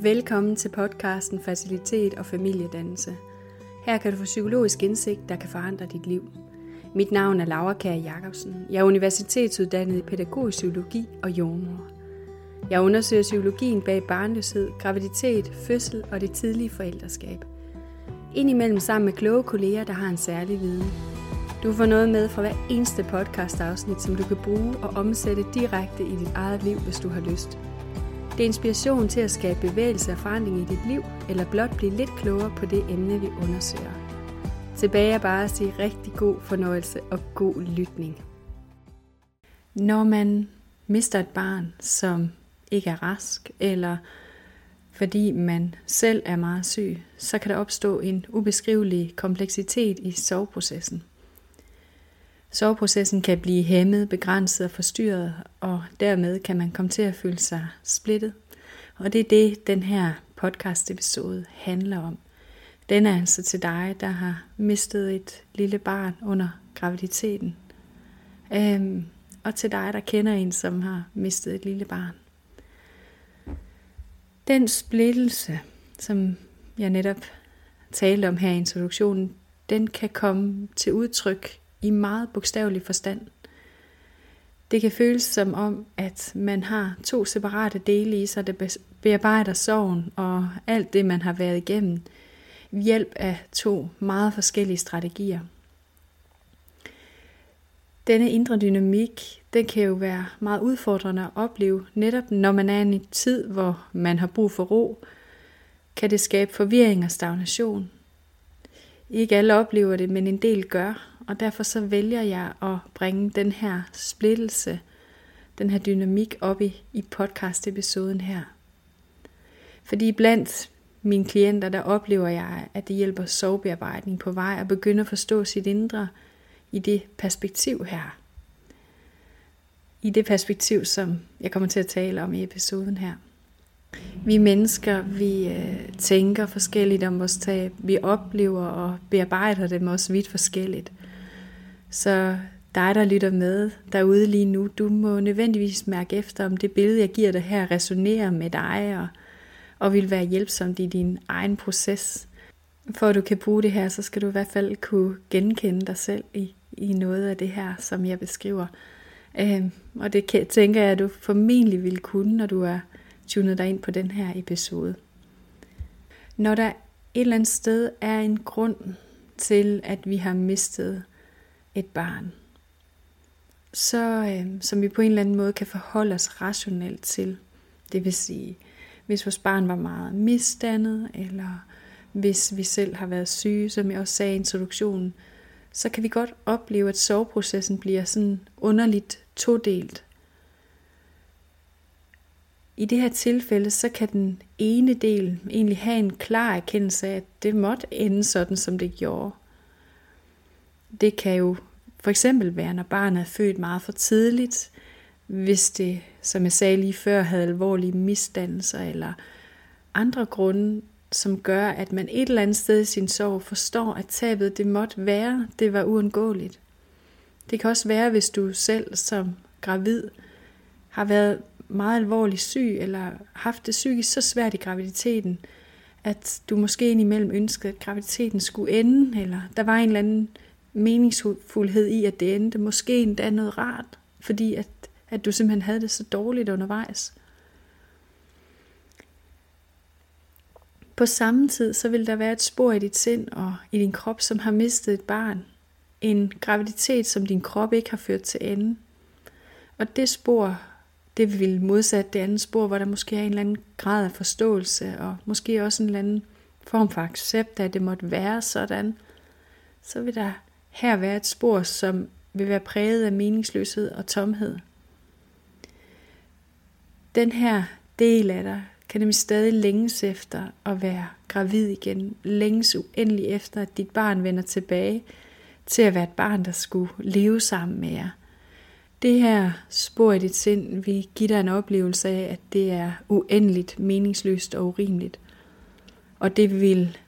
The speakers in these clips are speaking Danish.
Velkommen til podcasten Facilitet og Familiedannelse. Her kan du få psykologisk indsigt, der kan forandre dit liv. Mit navn er Laura Kær Jacobsen. Jeg er universitetsuddannet i pædagogisk psykologi og jordmor. Jeg undersøger psykologien bag barnløshed, graviditet, fødsel og det tidlige forældreskab. Indimellem sammen med kloge kolleger, der har en særlig viden. Du får noget med fra hver eneste podcast-afsnit, som du kan bruge og omsætte direkte i dit eget liv, hvis du har lyst – det er inspiration til at skabe bevægelse og forandring i dit liv, eller blot blive lidt klogere på det emne, vi undersøger. Tilbage er bare at sige rigtig god fornøjelse og god lytning. Når man mister et barn, som ikke er rask, eller fordi man selv er meget syg, så kan der opstå en ubeskrivelig kompleksitet i soveprocessen. Soveprocessen kan blive hæmmet, begrænset og forstyrret, og dermed kan man komme til at føle sig splittet. Og det er det, den her podcast episode handler om. Den er altså til dig, der har mistet et lille barn under graviditeten. Øhm, og til dig, der kender en, som har mistet et lille barn. Den splittelse, som jeg netop talte om her i introduktionen, den kan komme til udtryk i meget bogstavelig forstand. Det kan føles som om, at man har to separate dele i sig, der bearbejder sorgen og alt det, man har været igennem, ved hjælp af to meget forskellige strategier. Denne indre dynamik, den kan jo være meget udfordrende at opleve, netop når man er i en tid, hvor man har brug for ro, kan det skabe forvirring og stagnation. Ikke alle oplever det, men en del gør, og derfor så vælger jeg at bringe den her splittelse, den her dynamik op i, i podcast-episoden her. Fordi blandt mine klienter, der oplever jeg, at det hjælper sovebearbejdning på vej at begynde at forstå sit indre i det perspektiv her. I det perspektiv, som jeg kommer til at tale om i episoden her. Vi mennesker, vi øh, tænker forskelligt om vores tab. Vi oplever og bearbejder dem også vidt forskelligt. Så dig, der lytter med derude lige nu, du må nødvendigvis mærke efter, om det billede, jeg giver dig her, resonerer med dig og, og vil være hjælpsomt i din egen proces. For at du kan bruge det her, så skal du i hvert fald kunne genkende dig selv i, i noget af det her, som jeg beskriver. Øh, og det kan, tænker jeg, at du formentlig vil kunne, når du er tunet dig ind på den her episode. Når der et eller andet sted er en grund til, at vi har mistet et barn, så øh, som vi på en eller anden måde kan forholde os rationelt til. Det vil sige, hvis vores barn var meget misdannet, eller hvis vi selv har været syge, som jeg også sagde i introduktionen, så kan vi godt opleve, at soveprocessen bliver sådan underligt todelt. I det her tilfælde, så kan den ene del egentlig have en klar erkendelse af, at det måtte ende sådan, som det gjorde. Det kan jo for eksempel være, når barnet er født meget for tidligt, hvis det, som jeg sagde lige før, havde alvorlige misdannelser eller andre grunde, som gør, at man et eller andet sted i sin sorg forstår, at tabet det måtte være, det var uundgåeligt. Det kan også være, hvis du selv som gravid har været meget alvorligt syg, eller haft det psykisk så svært i graviditeten, at du måske indimellem ønskede, at graviditeten skulle ende, eller der var en eller anden meningsfuldhed i, at det endte. Måske endda noget rart, fordi at, at du simpelthen havde det så dårligt undervejs. På samme tid, så vil der være et spor i dit sind og i din krop, som har mistet et barn. En graviditet, som din krop ikke har ført til ende. Og det spor, det vil modsat det andet spor, hvor der måske er en eller anden grad af forståelse, og måske også en eller anden form for accept af, at det måtte være sådan, så vil der her være et spor, som vil være præget af meningsløshed og tomhed. Den her del af dig kan nemlig stadig længes efter at være gravid igen, længes uendelig efter, at dit barn vender tilbage til at være et barn, der skulle leve sammen med jer. Det her spor i dit sind vil give dig en oplevelse af, at det er uendeligt, meningsløst og urimeligt. Og det vil,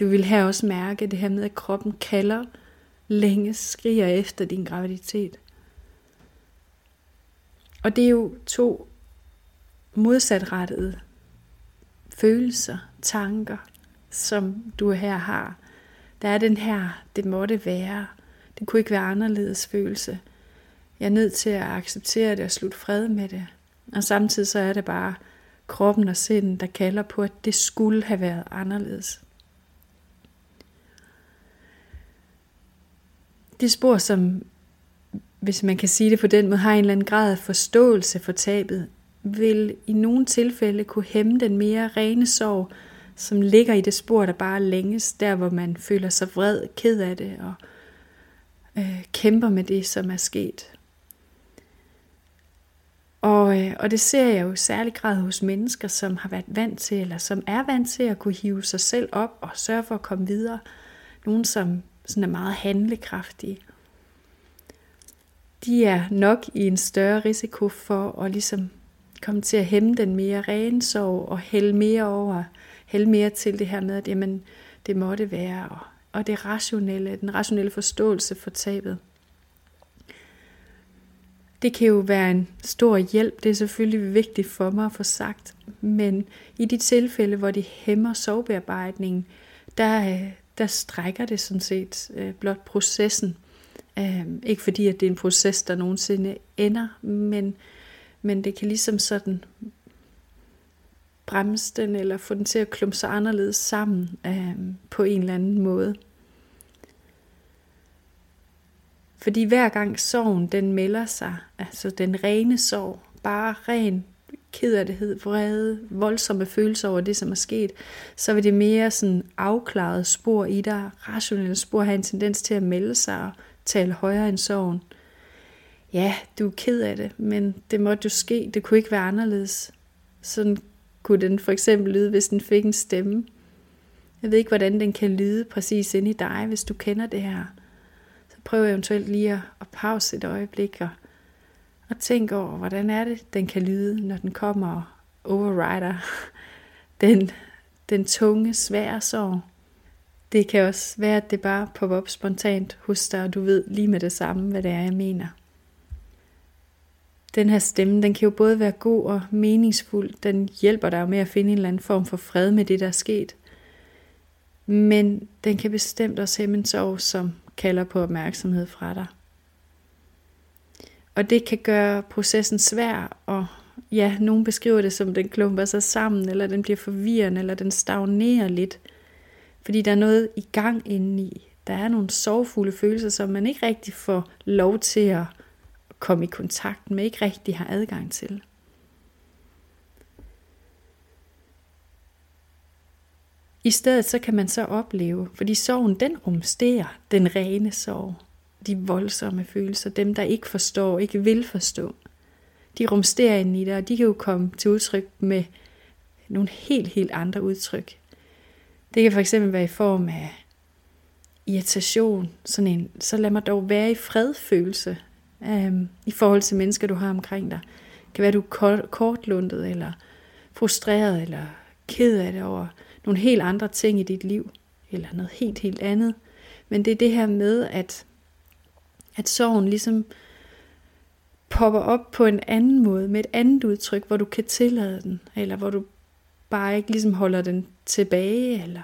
du vil her også mærke det her med, at kroppen kalder, længe skriger efter din graviditet. Og det er jo to modsatrettede følelser, tanker, som du her har. Der er den her, det måtte være, det kunne ikke være anderledes følelse. Jeg er nødt til at acceptere det og slutte fred med det. Og samtidig så er det bare kroppen og sinden, der kalder på, at det skulle have været anderledes. Det spor, som, hvis man kan sige det på den måde, har en eller anden grad af forståelse for tabet, vil i nogle tilfælde kunne hæmme den mere rene sorg, som ligger i det spor, der bare længes, der hvor man føler sig vred, ked af det og øh, kæmper med det, som er sket. Og, øh, og det ser jeg jo i særlig grad hos mennesker, som har været vant til, eller som er vant til at kunne hive sig selv op og sørge for at komme videre. Nogen, som sådan er meget handlekraftige. De er nok i en større risiko for at ligesom komme til at hæmme den mere rene sorg og hælde mere over, hælde mere til det her med, at jamen, det måtte være, og, og det rationelle, den rationelle forståelse for tabet. Det kan jo være en stor hjælp, det er selvfølgelig vigtigt for mig at få sagt, men i de tilfælde, hvor det hæmmer sovebearbejdningen, der, der strækker det sådan set øh, blot processen. Øhm, ikke fordi, at det er en proces, der nogensinde ender, men, men det kan ligesom sådan bremse den, eller få den til at klumpe sig anderledes sammen øh, på en eller anden måde. Fordi hver gang sorgen den melder sig, altså den rene sorg, bare ren kederlighed, vrede, voldsomme følelser over det, som er sket, så vil det mere sådan afklaret spor i dig, rationelle spor, have en tendens til at melde sig og tale højere end sorgen. Ja, du er ked af det, men det måtte jo ske, det kunne ikke være anderledes. Sådan kunne den for eksempel lyde, hvis den fik en stemme. Jeg ved ikke, hvordan den kan lyde præcis ind i dig, hvis du kender det her. Prøv eventuelt lige at, at pause et øjeblik og og tænk over, hvordan er det, den kan lyde, når den kommer og overrider den, den tunge, svære sorg. Det kan også være, at det bare popper op spontant hos dig, og du ved lige med det samme, hvad det er, jeg mener. Den her stemme, den kan jo både være god og meningsfuld. Den hjælper dig med at finde en eller anden form for fred med det, der er sket. Men den kan bestemt også hæmme en sorg, som kalder på opmærksomhed fra dig. Og det kan gøre processen svær, og ja, nogen beskriver det som, den klumper sig sammen, eller den bliver forvirrende, eller den stagnerer lidt. Fordi der er noget i gang indeni. Der er nogle sorgfulde følelser, som man ikke rigtig får lov til at komme i kontakt med, ikke rigtig har adgang til. I stedet så kan man så opleve, fordi sorgen den rumsterer den rene sorg de voldsomme følelser, dem der ikke forstår, ikke vil forstå, de rumsterer ind i dig, og de kan jo komme til udtryk med nogle helt, helt andre udtryk. Det kan for eksempel være i form af irritation, sådan en, så lad mig dog være i fredfølelse øhm, i forhold til mennesker, du har omkring dig. Det kan være, du er kortlundet, eller frustreret, eller ked af det over nogle helt andre ting i dit liv, eller noget helt, helt andet. Men det er det her med, at at sorgen ligesom popper op på en anden måde, med et andet udtryk, hvor du kan tillade den, eller hvor du bare ikke ligesom holder den tilbage, eller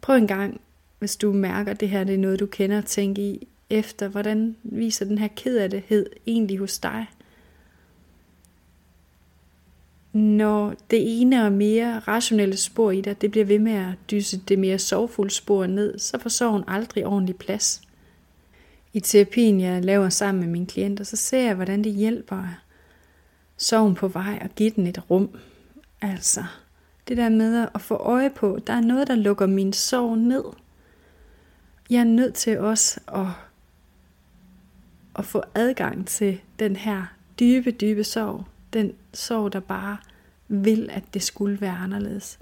prøv en gang, hvis du mærker, at det her det er noget, du kender, at tænke i efter, hvordan viser den her ked egentlig hos dig? Når det ene og mere rationelle spor i dig, det bliver ved med at dyse det mere sorgfulde spor ned, så får sorgen aldrig ordentlig plads i terapien, jeg laver sammen med mine klienter, så ser jeg, hvordan det hjælper sorgen på vej og give den et rum. Altså, det der med at få øje på, der er noget, der lukker min sorg ned. Jeg er nødt til også at, at få adgang til den her dybe, dybe sorg. Den sorg, der bare vil, at det skulle være anderledes.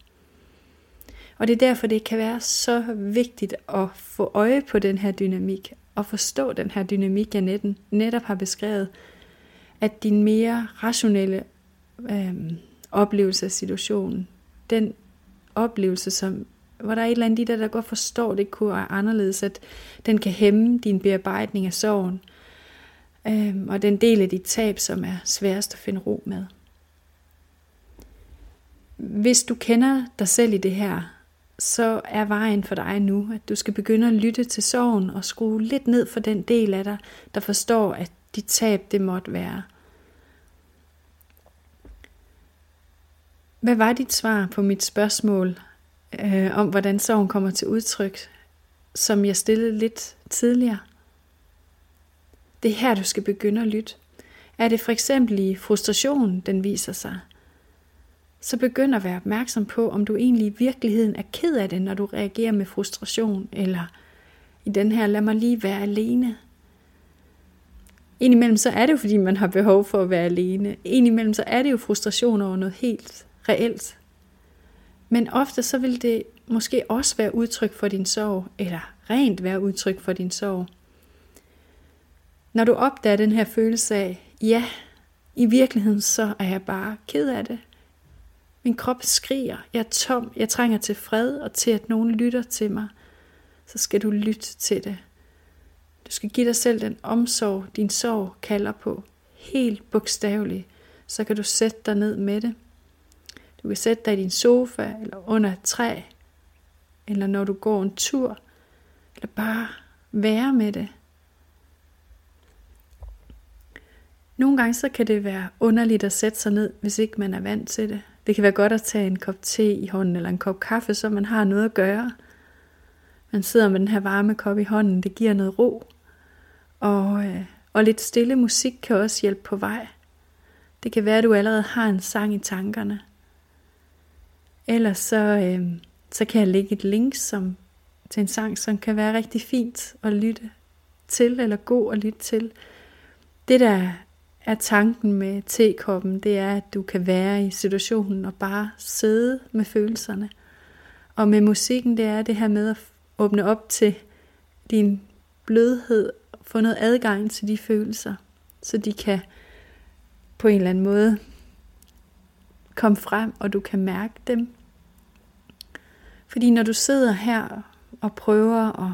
Og det er derfor, det kan være så vigtigt at få øje på den her dynamik, og forstå den her dynamik, jeg netten, netop har beskrevet, at din mere rationelle øh, oplevelse af situationen, den oplevelse, som, hvor der er et eller andet i dig, der godt forstår, det kunne være anderledes, at den kan hæmme din bearbejdning af sorgen, øh, og den del af dit tab, som er sværest at finde ro med hvis du kender dig selv i det her, så er vejen for dig nu, at du skal begynde at lytte til sorgen og skrue lidt ned for den del af dig, der forstår, at dit tab det måtte være. Hvad var dit svar på mit spørgsmål øh, om, hvordan sorgen kommer til udtryk, som jeg stillede lidt tidligere? Det er her, du skal begynde at lytte. Er det for eksempel i frustration, den viser sig? Så begynd at være opmærksom på, om du egentlig i virkeligheden er ked af det, når du reagerer med frustration, eller i den her, lad mig lige være alene. Indimellem så er det jo, fordi man har behov for at være alene. Indimellem så er det jo frustration over noget helt reelt. Men ofte så vil det måske også være udtryk for din sorg, eller rent være udtryk for din sorg. Når du opdager den her følelse af, ja, i virkeligheden så er jeg bare ked af det. Min krop skriger, jeg er tom, jeg trænger til fred og til at nogen lytter til mig. Så skal du lytte til det. Du skal give dig selv den omsorg, din sorg kalder på. Helt bogstaveligt, så kan du sætte dig ned med det. Du kan sætte dig i din sofa, eller under et træ, eller når du går en tur, eller bare være med det. Nogle gange så kan det være underligt at sætte sig ned, hvis ikke man er vant til det. Det kan være godt at tage en kop te i hånden eller en kop kaffe, så man har noget at gøre. Man sidder med den her varme kop i hånden, det giver noget ro. Og, øh, og lidt stille musik kan også hjælpe på vej. Det kan være, at du allerede har en sang i tankerne. Ellers så, øh, så kan jeg lægge et link som, til en sang, som kan være rigtig fint at lytte til, eller god at lytte til. Det der er tanken med tekoppen, det er, at du kan være i situationen og bare sidde med følelserne. Og med musikken, det er det her med at åbne op til din blødhed, få noget adgang til de følelser, så de kan på en eller anden måde komme frem, og du kan mærke dem. Fordi når du sidder her og prøver at,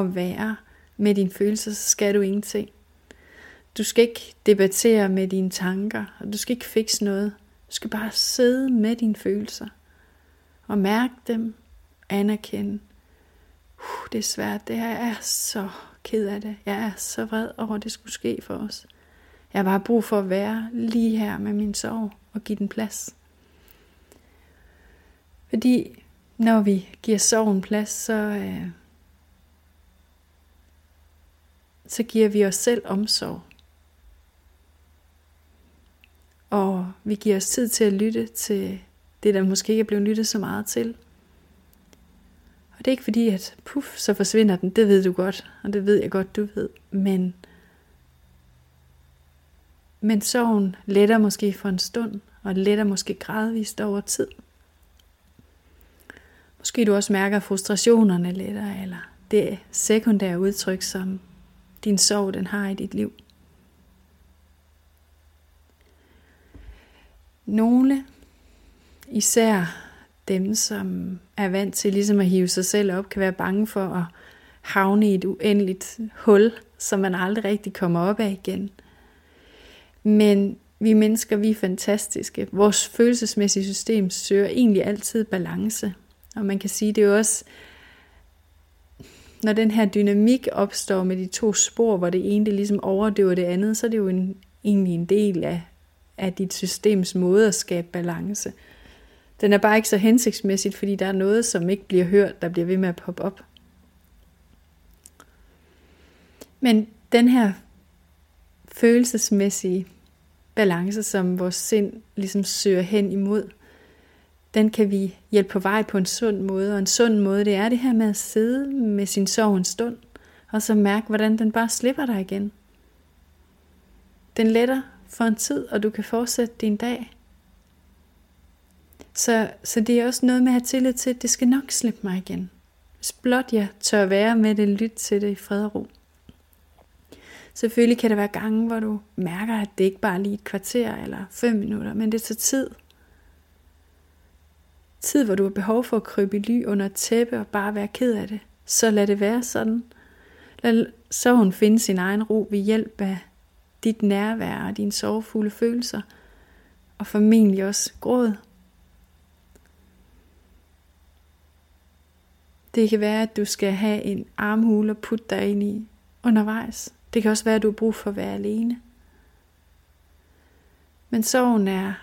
at være med dine følelser, så skal du ingenting. Du skal ikke debattere med dine tanker, og du skal ikke fikse noget. Du skal bare sidde med dine følelser og mærke dem, anerkende. Uh, det er svært, det her jeg er så ked af det. Jeg er så vred over, at det skulle ske for os. Jeg har bare brug for at være lige her med min sorg og give den plads. Fordi når vi giver sorgen plads, så, øh, så giver vi os selv omsorg. Og vi giver os tid til at lytte til det, der måske ikke er blevet lyttet så meget til. Og det er ikke fordi, at puff, så forsvinder den. Det ved du godt, og det ved jeg godt, du ved. Men, men sorgen letter måske for en stund, og letter måske gradvist over tid. Måske du også mærker, at frustrationerne letter, eller det sekundære udtryk, som din sorg den har i dit liv. Nogle, især dem, som er vant til ligesom at hive sig selv op, kan være bange for at havne i et uendeligt hul, som man aldrig rigtig kommer op af igen. Men vi mennesker, vi er fantastiske. Vores følelsesmæssige system søger egentlig altid balance. Og man kan sige, det er jo også, når den her dynamik opstår med de to spor, hvor det ene det ligesom overdøver det andet, så er det jo en, egentlig en del af, af dit systems måde at skabe balance. Den er bare ikke så hensigtsmæssigt, fordi der er noget, som ikke bliver hørt, der bliver ved med at poppe op. Men den her følelsesmæssige balance, som vores sind ligesom søger hen imod, den kan vi hjælpe på vej på en sund måde. Og en sund måde, det er det her med at sidde med sin sorg en stund, og så mærke, hvordan den bare slipper dig igen. Den letter for en tid, og du kan fortsætte din dag. Så, så det er også noget med at have tillid til, at det skal nok slippe mig igen. Hvis blot jeg tør være med det, lyt til det i fred og ro. Selvfølgelig kan der være gange, hvor du mærker, at det ikke bare er lige et kvarter eller fem minutter, men det tager tid. Tid, hvor du har behov for at krybe i ly under et tæppe og bare være ked af det. Så lad det være sådan. Lad sorgen finde sin egen ro ved hjælp af dit nærvær og dine sorgfulde følelser, og formentlig også gråd. Det kan være, at du skal have en armhule og putte dig ind i undervejs. Det kan også være, at du har brug for at være alene. Men sorgen er,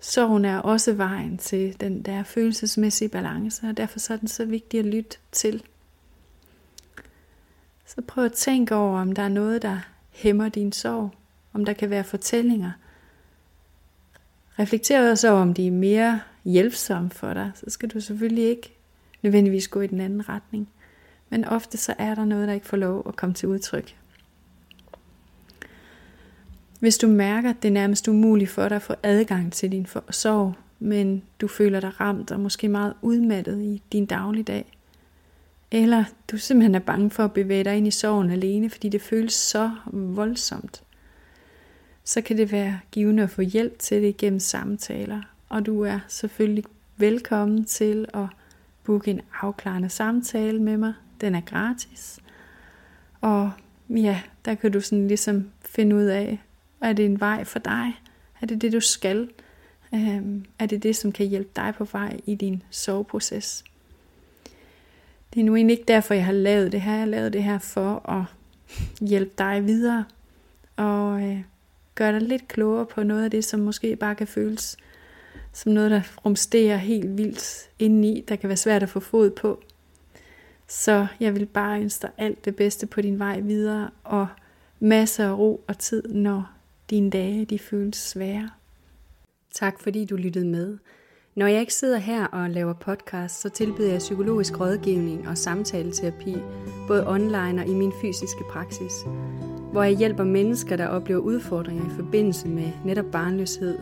sorgen er også vejen til den der følelsesmæssige balance, og derfor så er den så vigtig at lytte til. Så prøv at tænke over, om der er noget, der hæmmer din sorg. Om der kan være fortællinger. Reflekter også over, om de er mere hjælpsomme for dig. Så skal du selvfølgelig ikke nødvendigvis gå i den anden retning. Men ofte så er der noget, der ikke får lov at komme til udtryk. Hvis du mærker, at det er nærmest umuligt for dig at få adgang til din sorg, men du føler dig ramt og måske meget udmattet i din dagligdag, eller du simpelthen er bange for at bevæge dig ind i sorgen alene, fordi det føles så voldsomt, så kan det være givende at få hjælp til det gennem samtaler. Og du er selvfølgelig velkommen til at booke en afklarende samtale med mig. Den er gratis. Og ja, der kan du sådan ligesom finde ud af, er det en vej for dig? Er det det, du skal? Øhm, er det det, som kan hjælpe dig på vej i din soveproces? Det er nu egentlig ikke derfor, jeg har lavet det her. Jeg har lavet det her for at hjælpe dig videre og øh, gøre dig lidt klogere på noget af det, som måske bare kan føles som noget, der rumsterer helt vildt indeni, der kan være svært at få fod på. Så jeg vil bare ønske dig alt det bedste på din vej videre, og masser af ro og tid, når dine dage de føles svære. Tak fordi du lyttede med. Når jeg ikke sidder her og laver podcast, så tilbyder jeg psykologisk rådgivning og samtaleterapi, både online og i min fysiske praksis, hvor jeg hjælper mennesker, der oplever udfordringer i forbindelse med netop barnløshed,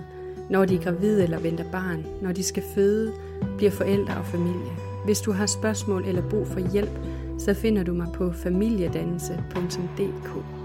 når de er gravide eller venter barn, når de skal føde, bliver forældre og familie. Hvis du har spørgsmål eller brug for hjælp, så finder du mig på familiedannelse.dk.